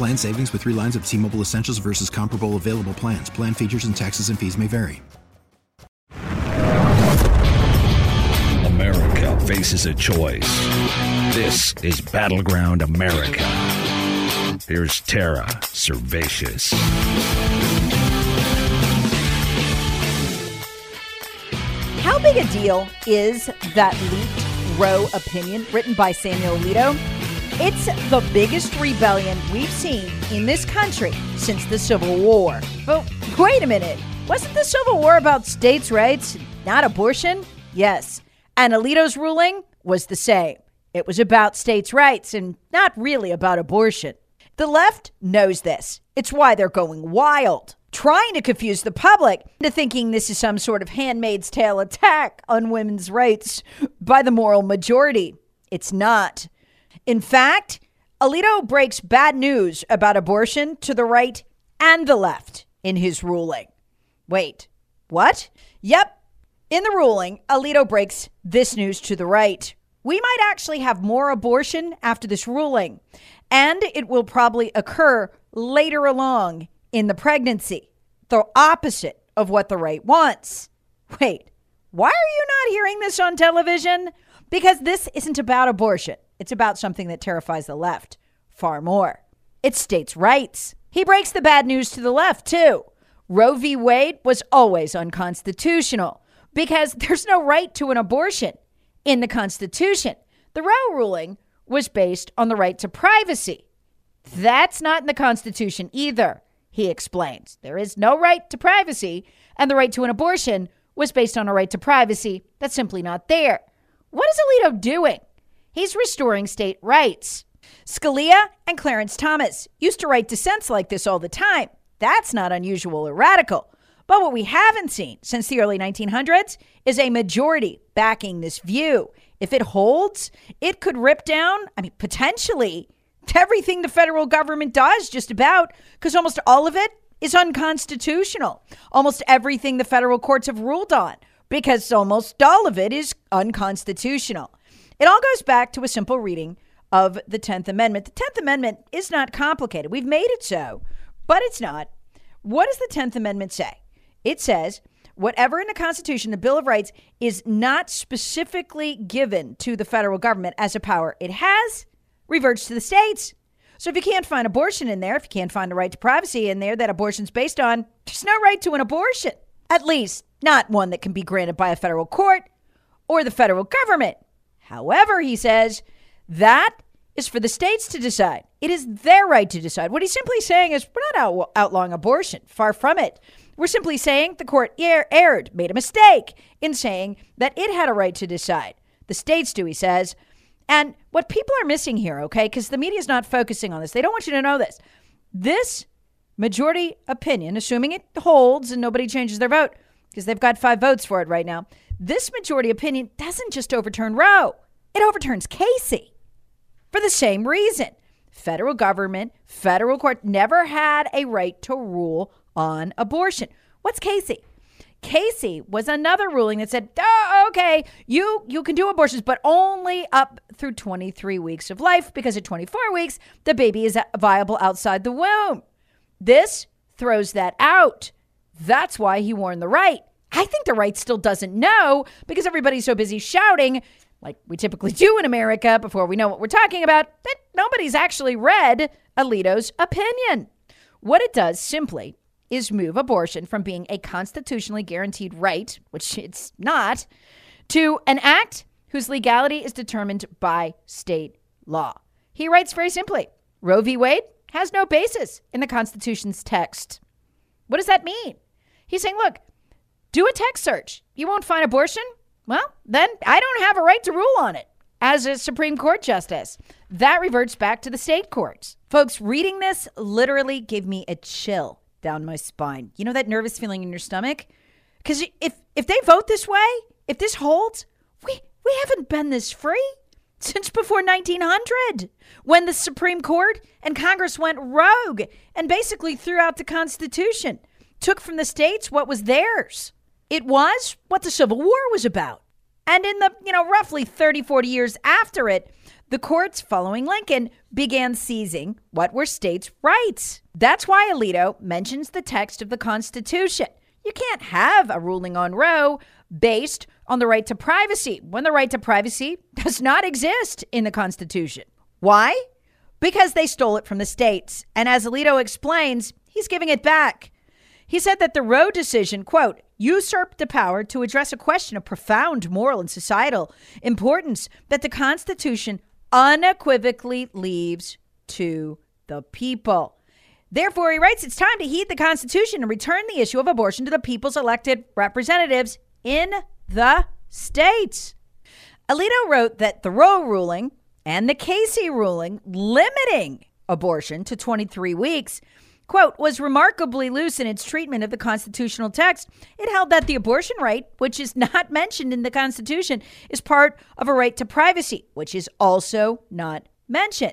Plan savings with three lines of T Mobile Essentials versus comparable available plans. Plan features and taxes and fees may vary. America faces a choice. This is Battleground America. Here's Tara Servatius. How big a deal is that leaked Roe opinion written by Samuel Alito? It's the biggest rebellion we've seen in this country since the Civil War. But wait a minute. Wasn't the Civil War about states' rights, not abortion? Yes. And Alito's ruling was the same. It was about states' rights and not really about abortion. The left knows this. It's why they're going wild, trying to confuse the public into thinking this is some sort of handmaid's tale attack on women's rights by the moral majority. It's not. In fact, Alito breaks bad news about abortion to the right and the left in his ruling. Wait, what? Yep. In the ruling, Alito breaks this news to the right. We might actually have more abortion after this ruling, and it will probably occur later along in the pregnancy, the opposite of what the right wants. Wait, why are you not hearing this on television? Because this isn't about abortion. It's about something that terrifies the left far more. It's states' rights. He breaks the bad news to the left, too. Roe v. Wade was always unconstitutional because there's no right to an abortion in the Constitution. The Roe ruling was based on the right to privacy. That's not in the Constitution either, he explains. There is no right to privacy, and the right to an abortion was based on a right to privacy that's simply not there. What is Alito doing? He's restoring state rights. Scalia and Clarence Thomas used to write dissents like this all the time. That's not unusual or radical. But what we haven't seen since the early 1900s is a majority backing this view. If it holds, it could rip down, I mean, potentially everything the federal government does, just about, because almost all of it is unconstitutional. Almost everything the federal courts have ruled on, because almost all of it is unconstitutional. It all goes back to a simple reading of the 10th Amendment. The 10th Amendment is not complicated. We've made it so, but it's not. What does the 10th Amendment say? It says, whatever in the Constitution, the Bill of Rights, is not specifically given to the federal government as a power it has, reverts to the states. So if you can't find abortion in there, if you can't find the right to privacy in there that abortion's based on, there's no right to an abortion. At least, not one that can be granted by a federal court or the federal government. However, he says that is for the states to decide. It is their right to decide. What he's simply saying is we're not out- outlawing abortion. Far from it. We're simply saying the court er- erred, made a mistake in saying that it had a right to decide. The states do, he says. And what people are missing here, okay, because the media is not focusing on this, they don't want you to know this. This majority opinion, assuming it holds and nobody changes their vote, because they've got five votes for it right now, this majority opinion doesn't just overturn Roe, it overturns Casey for the same reason. Federal government, federal court never had a right to rule on abortion. What's Casey? Casey was another ruling that said, oh, okay, you you can do abortions, but only up through 23 weeks of life because at 24 weeks the baby is viable outside the womb. This throws that out. That's why he warned the right. I think the right still doesn't know because everybody's so busy shouting like we typically do in America before we know what we're talking about, that nobody's actually read Alito's opinion. What it does simply is move abortion from being a constitutionally guaranteed right, which it's not, to an act whose legality is determined by state law. He writes very simply Roe v. Wade has no basis in the Constitution's text. What does that mean? He's saying, look, do a text search. You won't find abortion? Well, then I don't have a right to rule on it as a Supreme Court justice. That reverts back to the state courts. Folks, reading this literally gave me a chill down my spine. You know that nervous feeling in your stomach? Because if if they vote this way, if this holds, we we haven't been this free since before 1900 when the Supreme Court and Congress went rogue and basically threw out the Constitution, took from the states what was theirs. It was what the Civil War was about. And in the, you know, roughly 30, 40 years after it, the courts following Lincoln began seizing what were states' rights. That's why Alito mentions the text of the Constitution. You can't have a ruling on Roe based on the right to privacy when the right to privacy does not exist in the Constitution. Why? Because they stole it from the states. And as Alito explains, he's giving it back. He said that the Roe decision, quote, usurped the power to address a question of profound moral and societal importance that the Constitution unequivocally leaves to the people. Therefore, he writes, it's time to heed the Constitution and return the issue of abortion to the people's elected representatives in the states. Alito wrote that the Roe ruling and the Casey ruling limiting abortion to 23 weeks, quote, was remarkably loose in its treatment of the constitutional text. It held that the abortion right, which is not mentioned in the Constitution, is part of a right to privacy, which is also not mentioned.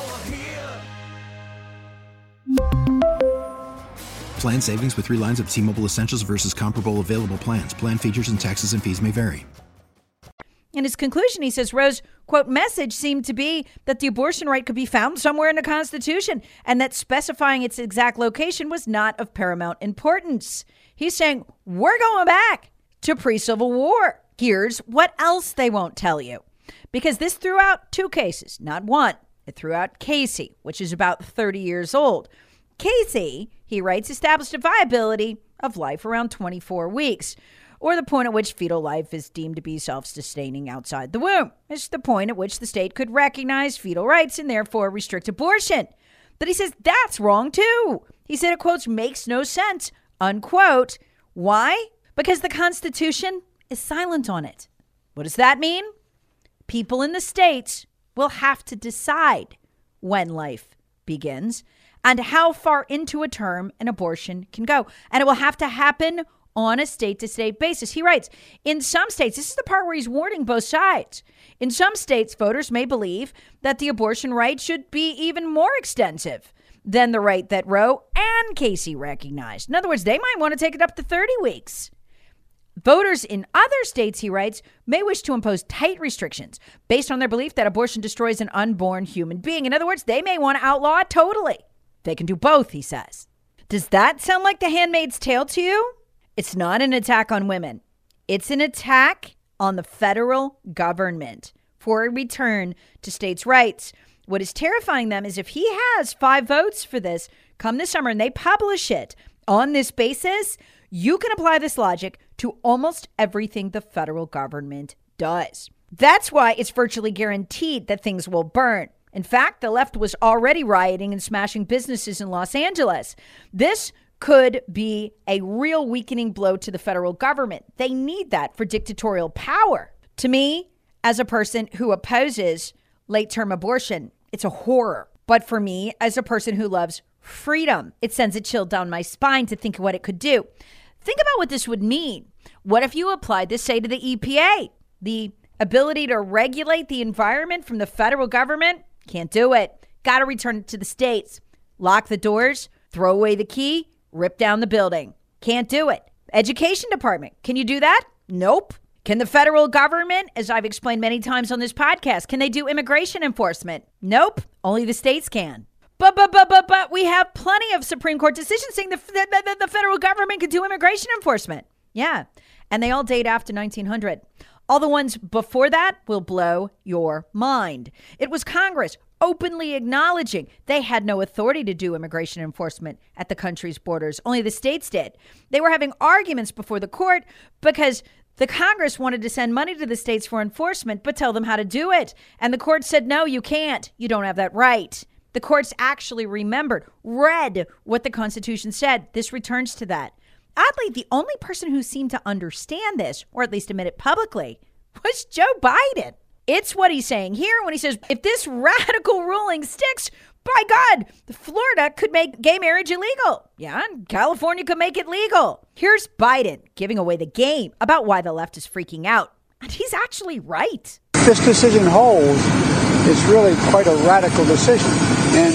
Plan savings with three lines of T Mobile Essentials versus comparable available plans. Plan features and taxes and fees may vary. In his conclusion, he says Roe's, quote, message seemed to be that the abortion right could be found somewhere in the Constitution and that specifying its exact location was not of paramount importance. He's saying, we're going back to pre Civil War. Here's what else they won't tell you. Because this threw out two cases, not one. It threw out Casey, which is about 30 years old. Casey, he writes, established a viability of life around 24 weeks, or the point at which fetal life is deemed to be self sustaining outside the womb. It's the point at which the state could recognize fetal rights and therefore restrict abortion. But he says that's wrong too. He said it, quotes, makes no sense, unquote. Why? Because the Constitution is silent on it. What does that mean? People in the states will have to decide when life begins and how far into a term an abortion can go. And it will have to happen on a state to state basis. He writes In some states, this is the part where he's warning both sides. In some states, voters may believe that the abortion right should be even more extensive than the right that Roe and Casey recognized. In other words, they might want to take it up to 30 weeks. Voters in other states, he writes, may wish to impose tight restrictions based on their belief that abortion destroys an unborn human being. In other words, they may want to outlaw it totally. They can do both, he says. Does that sound like the handmaid's tale to you? It's not an attack on women, it's an attack on the federal government for a return to states' rights. What is terrifying them is if he has five votes for this come this summer and they publish it on this basis, you can apply this logic to almost everything the federal government does. That's why it's virtually guaranteed that things will burn. In fact, the left was already rioting and smashing businesses in Los Angeles. This could be a real weakening blow to the federal government. They need that for dictatorial power. To me, as a person who opposes late term abortion, it's a horror. But for me, as a person who loves freedom, it sends a chill down my spine to think of what it could do. Think about what this would mean. What if you applied this, say, to the EPA? The ability to regulate the environment from the federal government? Can't do it. Got to return it to the states. Lock the doors, throw away the key, rip down the building. Can't do it. Education department. Can you do that? Nope. Can the federal government, as I've explained many times on this podcast, can they do immigration enforcement? Nope. Only the states can. But but but but but we have plenty of Supreme Court decisions saying the, the, the federal government could do immigration enforcement. Yeah, and they all date after 1900. All the ones before that will blow your mind. It was Congress openly acknowledging they had no authority to do immigration enforcement at the country's borders. Only the states did. They were having arguments before the court because the Congress wanted to send money to the states for enforcement, but tell them how to do it. And the court said, no, you can't. You don't have that right. The courts actually remembered, read what the Constitution said. This returns to that. Oddly, the only person who seemed to understand this, or at least admit it publicly, was Joe Biden. It's what he's saying here when he says, if this radical ruling sticks, by God, Florida could make gay marriage illegal. Yeah, and California could make it legal. Here's Biden giving away the game about why the left is freaking out. And he's actually right. If This decision holds. It's really quite a radical decision. And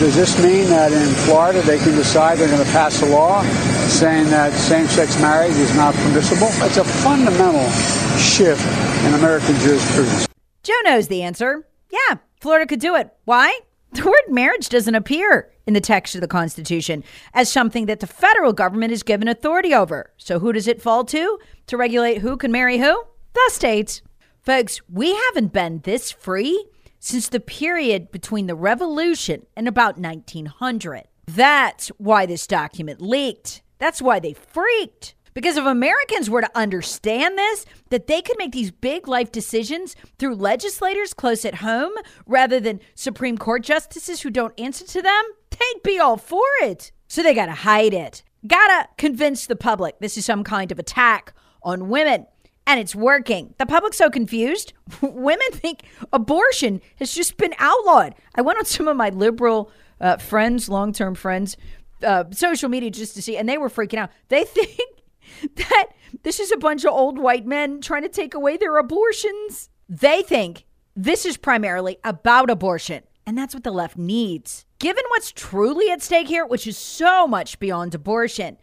does this mean that in Florida they can decide they're going to pass a law saying that same sex marriage is not permissible? It's a fundamental shift in American jurisprudence. Joe knows the answer. Yeah, Florida could do it. Why? The word marriage doesn't appear in the text of the Constitution as something that the federal government is given authority over. So who does it fall to to regulate who can marry who? The states. Folks, we haven't been this free since the period between the revolution and about 1900. That's why this document leaked. That's why they freaked. Because if Americans were to understand this, that they could make these big life decisions through legislators close at home rather than Supreme Court justices who don't answer to them, they'd be all for it. So they gotta hide it. Gotta convince the public this is some kind of attack on women. And it's working. The public's so confused. women think abortion has just been outlawed. I went on some of my liberal uh, friends, long term friends, uh, social media just to see, and they were freaking out. They think that this is a bunch of old white men trying to take away their abortions. They think this is primarily about abortion, and that's what the left needs. Given what's truly at stake here, which is so much beyond abortion,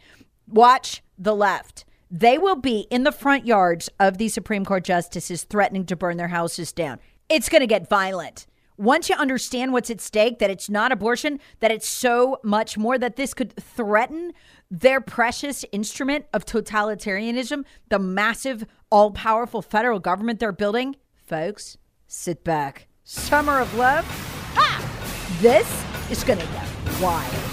watch the left. They will be in the front yards of these Supreme Court justices threatening to burn their houses down. It's going to get violent once you understand what's at stake, that it's not abortion, that it's so much more, that this could threaten their precious instrument of totalitarianism, the massive, all powerful federal government they're building, folks, sit back. Summer of love? Ha! This is going to get wild.